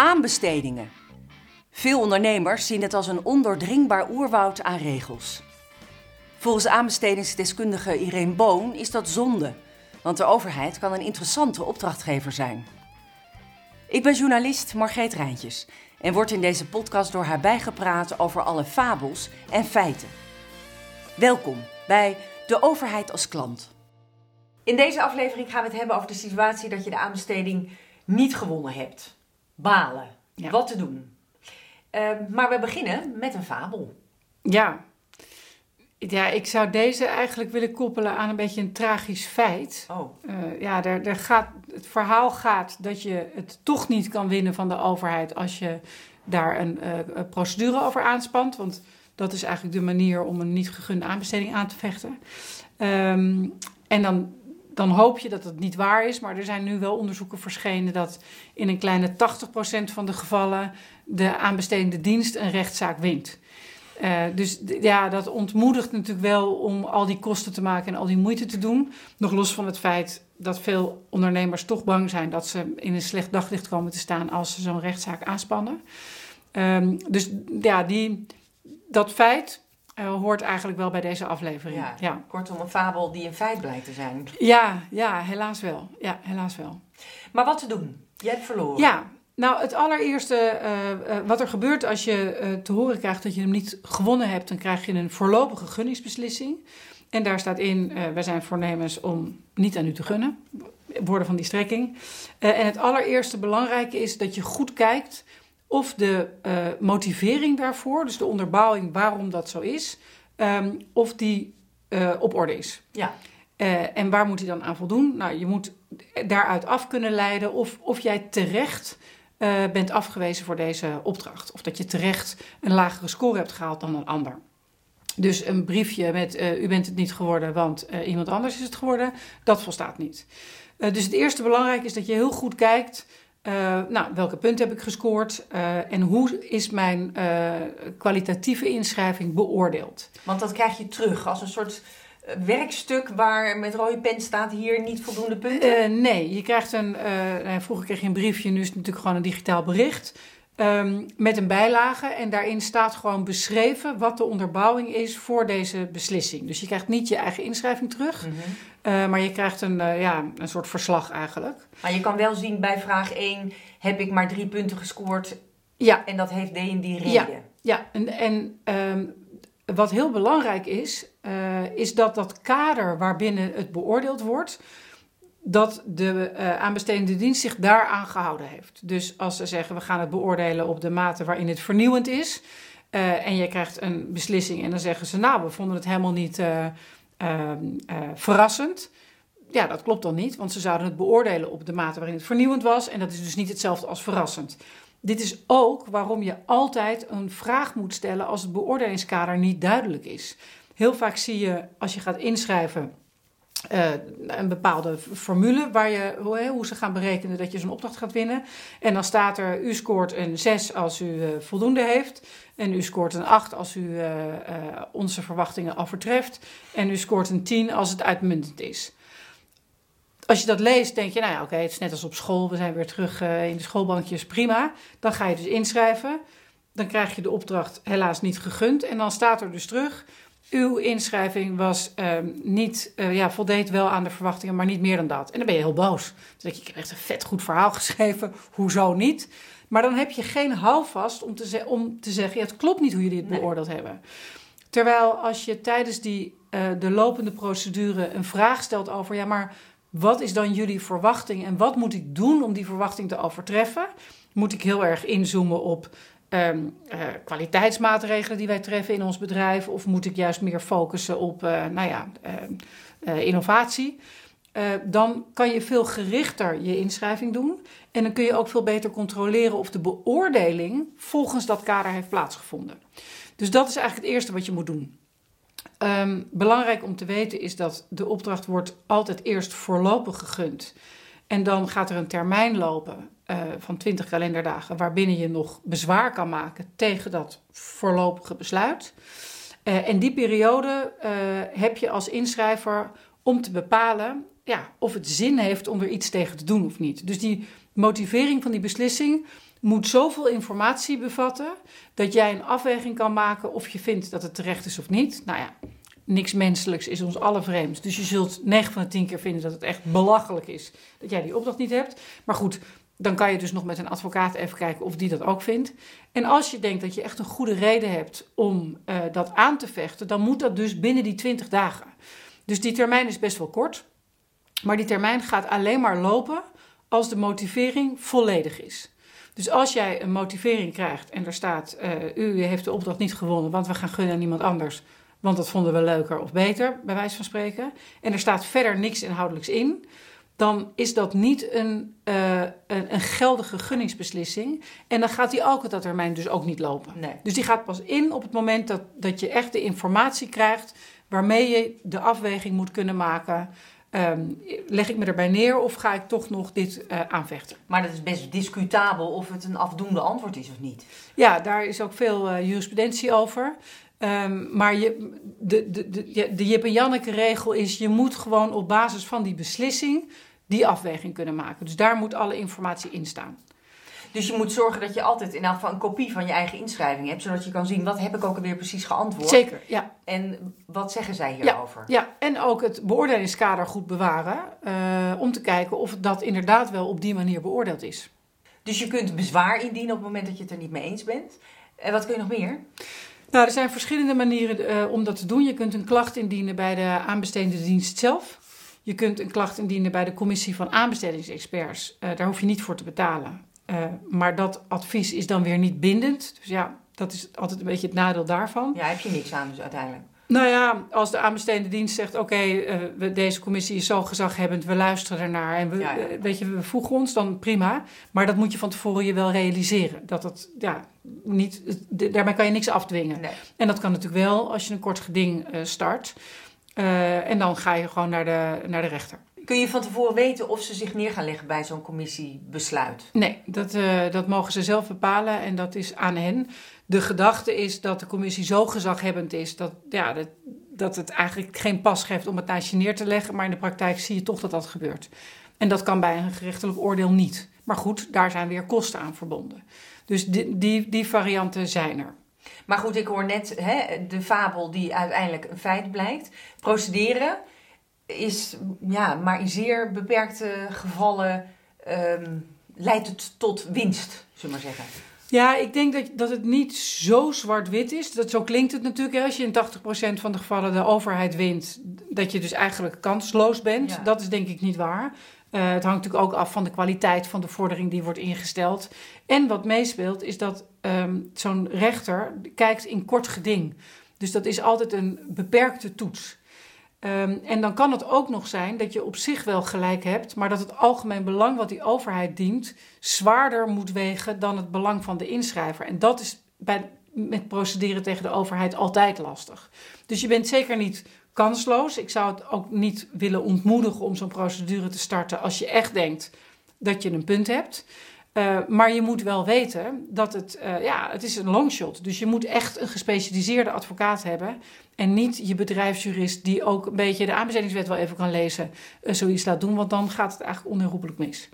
Aanbestedingen. Veel ondernemers zien het als een ondoordringbaar oerwoud aan regels. Volgens aanbestedingsdeskundige Irene Boon is dat zonde, want de overheid kan een interessante opdrachtgever zijn. Ik ben journalist Margreet Rijntjes en word in deze podcast door haar bijgepraat over alle fabels en feiten. Welkom bij De Overheid als Klant. In deze aflevering gaan we het hebben over de situatie dat je de aanbesteding niet gewonnen hebt. Balen. Ja. Wat te doen. Eh, maar we beginnen met een fabel. Ja. Ja, ik zou deze eigenlijk willen koppelen aan een beetje een tragisch feit. Oh, Eh, ja, er gaat, het verhaal gaat dat je het toch niet kan winnen van de overheid als je daar een, eh, een procedure over aanspant. Want dat is eigenlijk de manier om een niet gegunde aanbesteding aan te vechten. Ehm, en dan, dan hoop je dat het niet waar is, maar er zijn nu wel onderzoeken verschenen dat in een kleine 80% van de gevallen de aanbestedende dienst een rechtszaak wint. Eh, dus ja, dat ontmoedigt natuurlijk wel om al die kosten te maken en al die moeite te doen. Nog los van het feit dat veel ondernemers toch bang zijn dat ze in een slecht daglicht komen te staan als ze zo'n rechtszaak aanspannen. Ehm, dus ja, die, dat feit eh, hoort eigenlijk wel bij deze aflevering. ja. ja. Kortom, een fabel die een feit blijkt te zijn. Ja, ja, helaas wel. Ja, helaas wel. Maar wat te doen? Je hebt verloren. Ja, nou het allereerste eh, eh, wat er gebeurt als je te horen krijgt dat je hem niet gewonnen hebt, dan krijg je een voorlopige gunningsbeslissing. En daar staat in, wij zijn voornemens om niet aan u te gunnen. Woorden van die strekking. En het allereerste belangrijke is dat je goed kijkt of de eh, motivering daarvoor, dus de onderbouwing waarom dat zo is, ehm, of die eh, op orde is. Ja. Eh, en waar moet hij dan aan voldoen? Nou, je moet daaruit af kunnen leiden of, of jij terecht bent afgewezen voor deze opdracht. Of dat je terecht een lagere score hebt gehaald dan een ander. Dus een briefje met u bent het niet geworden, want iemand anders is het geworden, dat volstaat niet. Dus het eerste belangrijke is dat je heel goed kijkt, eh, nou, welke punten heb ik gescoord eh, en hoe is mijn eh, kwalitatieve inschrijving beoordeeld. Want dat krijg je terug als een soort werkstuk waar met rode pen staat hier niet voldoende punten. Nee, je krijgt een. nou vroeger kreeg je een briefje, nu is het natuurlijk gewoon een digitaal bericht. Ehm, met een bijlage. En daarin staat gewoon beschreven wat de onderbouwing is voor deze beslissing. Dus je krijgt niet je eigen inschrijving terug, Mhm. eh, maar je krijgt een, eh, ja, een soort verslag eigenlijk. Maar je kan wel zien bij vraag 1 heb ik maar drie punten gescoord Ja, en dat heeft die en die reden. Ja. ja. en, en ehm, wat heel belangrijk is, eh, is dat dat kader waarbinnen het beoordeeld wordt, dat de eh, aanbestedende dienst zich daaraan gehouden heeft. Dus als ze zeggen we gaan het beoordelen op de mate waarin het vernieuwend is, eh, en je krijgt een beslissing en dan zeggen ze nou we vonden het helemaal niet eh, ehm, eh, verrassend. Ja, dat klopt dan niet, want ze zouden het beoordelen op de mate waarin het vernieuwend was. En dat is dus niet hetzelfde als verrassend. Dit is ook waarom je altijd een vraag moet stellen als het beoordelingskader niet duidelijk is. Heel vaak zie je als je gaat inschrijven eh, een bepaalde formule waar je, hoe, hoe ze gaan berekenen dat je zo'n opdracht gaat winnen. En dan staat er, u scoort een 6 als u eh, voldoende heeft. En u scoort een 8 als u eh, onze verwachtingen overtreft. En u scoort een 10 als het uitmuntend is. Als je dat leest, denk je, nou ja, oké, het is net als op school. We zijn weer terug in de schoolbankjes, prima. Dan ga je dus inschrijven. Dan krijg je de opdracht helaas niet gegund. En dan staat er dus terug, uw inschrijving was ehm, niet, eh, ja, voldeed wel aan de verwachtingen, maar niet meer dan dat. En dan ben je heel boos. Dan denk je, ik heb echt een vet goed verhaal geschreven. Hoezo niet? Maar dan heb je geen houvast om te, ze- om te zeggen, ja, het klopt niet hoe jullie het Nee. beoordeeld hebben. Terwijl als je tijdens die, eh, de lopende procedure een vraag stelt over, ja, maar wat is dan jullie verwachting en wat moet ik doen om die verwachting te overtreffen? Moet ik heel erg inzoomen op ehm, eh, kwaliteitsmaatregelen die wij treffen in ons bedrijf? Of moet ik juist meer focussen op eh, nou ja, ehm, eh, innovatie? Dan kan je veel gerichter je inschrijving doen. En dan kun je ook veel beter controleren of de beoordeling volgens dat kader heeft plaatsgevonden. Dus dat is eigenlijk het eerste wat je moet doen. Ehm, belangrijk om te weten is dat de opdracht wordt altijd eerst voorlopig gegund. En dan gaat er een termijn lopen eh, van 20 kalenderdagen waarbinnen je nog bezwaar kan maken tegen dat voorlopige besluit. Eh, en die periode eh, heb je als inschrijver om te bepalen ja, of het zin heeft om er iets tegen te doen of niet. Dus die motivering van die beslissing moet zoveel informatie bevatten dat jij een afweging kan maken of je vindt dat het terecht is of niet. Nou ja, niks menselijks is ons alle vreemd. Dus je zult 9 van de 10 keer vinden dat het echt belachelijk is dat jij die opdracht niet hebt. Maar goed, dan kan je dus nog met een advocaat even kijken of die dat ook vindt. En als je denkt dat je echt een goede reden hebt om uh, dat aan te vechten, dan moet dat dus binnen die 20 dagen. Dus die termijn is best wel kort. Maar die termijn gaat alleen maar lopen als de motivering volledig is. Dus als jij een motivering krijgt en er staat: uh, U heeft de opdracht niet gewonnen, want we gaan gunnen aan iemand anders, want dat vonden we leuker of beter, bij wijze van spreken. En er staat verder niks inhoudelijks in, dan is dat niet een, uh, een, een, geldige gunningsbeslissing. En dan gaat die alcoholtermijn dus ook niet lopen. Nee. Dus die gaat pas in op het moment dat, dat je echt de informatie krijgt waarmee je de afweging moet kunnen maken. Um, leg ik me erbij neer of ga ik toch nog dit uh, aanvechten? Maar dat is best discutabel of het een afdoende antwoord is of niet. Ja, daar is ook veel uh, jurisprudentie over. Um, maar je, de, de, de, de Jip en Janneke regel is... je moet gewoon op basis van die beslissing die afweging kunnen maken. Dus daar moet alle informatie in staan. Dus je moet zorgen dat je altijd in elk geval een kopie van je eigen inschrijving hebt, zodat je kan zien wat heb ik ook alweer precies geantwoord. Zeker, ja. En wat zeggen zij hierover? Ja, ja. en ook het beoordelingskader goed bewaren, uh, om te kijken of dat inderdaad wel op die manier beoordeeld is. Dus je kunt bezwaar indienen op het moment dat je het er niet mee eens bent. En wat kun je nog meer? Nou, er zijn verschillende manieren uh, om dat te doen. Je kunt een klacht indienen bij de aanbestedende dienst zelf. Je kunt een klacht indienen bij de commissie van aanbestedingsexperts. Uh, daar hoef je niet voor te betalen. Uh, maar dat advies is dan weer niet bindend. Dus ja, dat is altijd een beetje het nadeel daarvan. Ja, heb je niks aan dus uiteindelijk. Nou ja, als de aanbestedende dienst zegt: Oké, okay, uh, deze commissie is zo gezaghebbend, we luisteren ernaar en we, ja, ja. weet je, we voegen ons, dan prima. Maar dat moet je van tevoren je wel realiseren. Dat dat, ja, niet, daarmee kan je niks afdwingen. Nee. En dat kan natuurlijk wel als je een kort geding uh, start. Uh, en dan ga je gewoon naar de, naar de rechter. Kun je van tevoren weten of ze zich neer gaan leggen bij zo'n commissiebesluit? Nee, dat, uh, dat mogen ze zelf bepalen en dat is aan hen. De gedachte is dat de commissie zo gezaghebbend is dat, ja, dat, dat het eigenlijk geen pas geeft om het naast je neer te leggen. Maar in de praktijk zie je toch dat dat gebeurt. En dat kan bij een gerechtelijk oordeel niet. Maar goed, daar zijn weer kosten aan verbonden. Dus die, die, die varianten zijn er. Maar goed, ik hoor net hè, de fabel die uiteindelijk een feit blijkt. Procederen is ja, maar in zeer beperkte gevallen um, leidt het tot winst, zullen we maar zeggen. Ja, ik denk dat, dat het niet zo zwart-wit is. Dat, zo klinkt het natuurlijk. Hè? Als je in 80% van de gevallen de overheid wint, dat je dus eigenlijk kansloos bent. Ja. Dat is denk ik niet waar. Uh, het hangt natuurlijk ook af van de kwaliteit van de vordering die wordt ingesteld. En wat meespeelt is dat um, zo'n rechter kijkt in kort geding. Dus dat is altijd een beperkte toets. Um, en dan kan het ook nog zijn dat je op zich wel gelijk hebt, maar dat het algemeen belang wat die overheid dient zwaarder moet wegen dan het belang van de inschrijver. En dat is bij, met procederen tegen de overheid altijd lastig. Dus je bent zeker niet kansloos. Ik zou het ook niet willen ontmoedigen om zo'n procedure te starten als je echt denkt dat je een punt hebt. Uh, maar je moet wel weten dat het, uh, ja, het is een longshot. Dus je moet echt een gespecialiseerde advocaat hebben. En niet je bedrijfsjurist die ook een beetje de aanbestedingswet wel even kan lezen, uh, zoiets laat doen. Want dan gaat het eigenlijk onherroepelijk mis.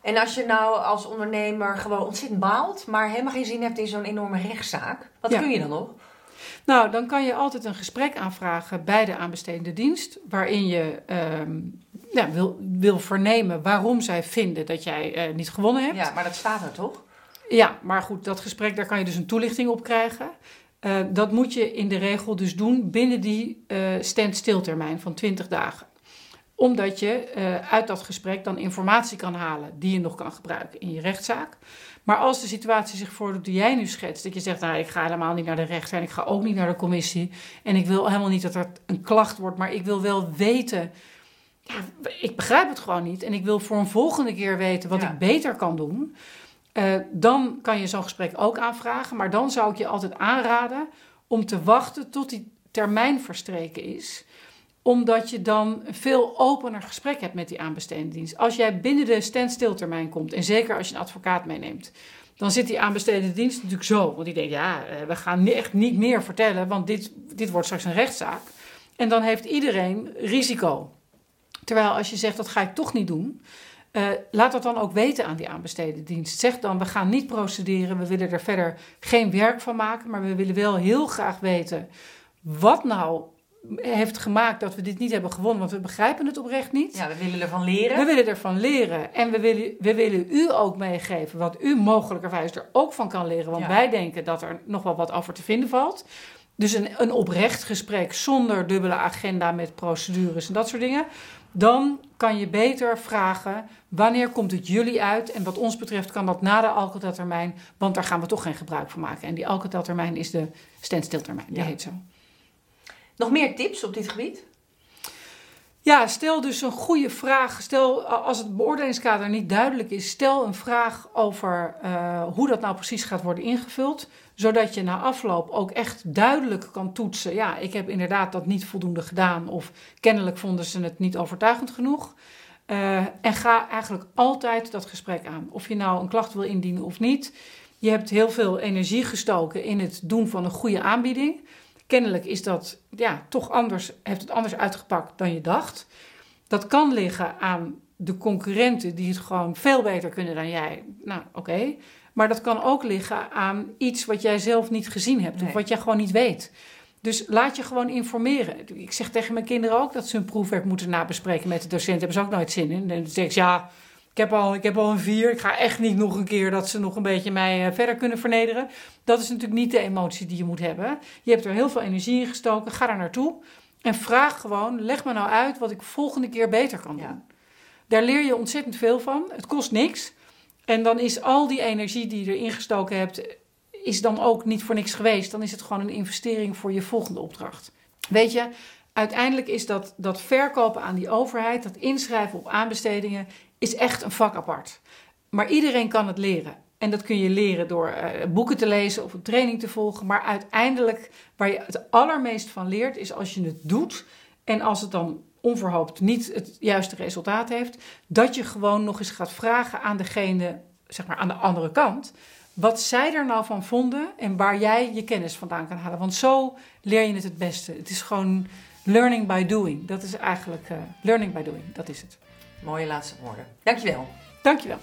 En als je nou als ondernemer gewoon ontzettend baalt, maar helemaal geen zin hebt in zo'n enorme rechtszaak, wat ja. kun je dan nog? Nou, dan kan je altijd een gesprek aanvragen bij de aanbestedende dienst, waarin je um, ja, wil, wil vernemen waarom zij vinden dat jij uh, niet gewonnen hebt. Ja, maar dat staat er toch? Ja, maar goed, dat gesprek, daar kan je dus een toelichting op krijgen. Uh, dat moet je in de regel dus doen binnen die uh, standstiltermijn van 20 dagen. Omdat je uh, uit dat gesprek dan informatie kan halen die je nog kan gebruiken in je rechtszaak. Maar als de situatie zich voordoet die jij nu schetst, dat je zegt, nou ik ga helemaal niet naar de rechter en ik ga ook niet naar de commissie. En ik wil helemaal niet dat er een klacht wordt, maar ik wil wel weten ja, ik begrijp het gewoon niet. En ik wil voor een volgende keer weten wat ja. ik beter kan doen. Uh, dan kan je zo'n gesprek ook aanvragen. Maar dan zou ik je altijd aanraden om te wachten tot die termijn verstreken is. Omdat je dan een veel opener gesprek hebt met die aanbestedende dienst. Als jij binnen de standstiltermijn komt, en zeker als je een advocaat meeneemt, dan zit die aanbestedende dienst natuurlijk zo. Want die denkt, ja, we gaan echt niet meer vertellen, want dit, dit wordt straks een rechtszaak. En dan heeft iedereen risico. Terwijl als je zegt dat ga ik toch niet doen, Uh, laat dat dan ook weten aan die aanbesteden dienst. Zeg dan, we gaan niet procederen, we willen er verder geen werk van maken, maar we willen wel heel graag weten wat nou heeft gemaakt dat we dit niet hebben gewonnen, want we begrijpen het oprecht niet. Ja, we willen ervan leren. We willen ervan leren. En we willen, we willen u ook meegeven wat u mogelijkerwijs er ook van kan leren. Want wij denken dat er nog wel wat over te vinden valt. Dus een, een oprecht gesprek zonder dubbele agenda met procedures en dat soort dingen. Dan kan je beter vragen wanneer komt het jullie uit. En wat ons betreft kan dat na de alcoholtermijn, want daar gaan we toch geen gebruik van maken. En die alcoholtermijn is de standstiltermijn, die heet zo. Nog meer tips op dit gebied? Ja, stel dus een goede vraag. Stel, als het beoordelingskader niet duidelijk is, stel een vraag over uh, hoe dat nou precies gaat worden ingevuld. Zodat je na afloop ook echt duidelijk kan toetsen. Ja, ik heb inderdaad dat niet voldoende gedaan. Of kennelijk vonden ze het niet overtuigend genoeg. Uh, en ga eigenlijk altijd dat gesprek aan. Of je nou een klacht wil indienen of niet. Je hebt heel veel energie gestoken in het doen van een goede aanbieding kennelijk is dat ja, toch anders, heeft het anders uitgepakt dan je dacht. Dat kan liggen aan de concurrenten die het gewoon veel beter kunnen dan jij. Nou, oké. Maar dat kan ook liggen aan iets wat jij zelf niet gezien hebt of wat jij gewoon niet weet. Dus laat je gewoon informeren. Ik zeg tegen mijn kinderen ook dat ze hun proefwerk moeten nabespreken met de docent. Daar hebben ze ook nooit zin in. En dan zeg ik, ja, ik heb, al, ik heb al een vier. Ik ga echt niet nog een keer dat ze nog een beetje mij eh, verder kunnen vernederen. Dat is natuurlijk niet de emotie die je moet hebben. Je hebt er heel veel energie in gestoken. Ga daar naartoe. En vraag gewoon, leg me nou uit wat ik volgende keer beter kan doen. Daar leer je ontzettend veel van. Het kost niks. En dan is al die energie die je erin gestoken hebt, is dan ook niet voor niks geweest. Dan is het gewoon een investering voor je volgende opdracht. Weet je, uiteindelijk is dat, dat verkopen aan die overheid, dat inschrijven op aanbestedingen, is echt een vak apart. Maar iedereen kan het leren. En dat kun je leren door uh, boeken te lezen of een training te volgen. Maar uiteindelijk, waar je het allermeest van leert, is als je het doet. En als het dan onverhoopt niet het juiste resultaat heeft, dat je gewoon nog eens gaat vragen aan degene, zeg maar aan de andere kant, wat zij er nou van vonden en waar jij je kennis vandaan kan halen. Want zo leer je het het beste. Het is gewoon learning by doing. Dat is eigenlijk uh, learning by doing. Dat is het. Mooie laatste woorden. Dankjewel. Dankjewel.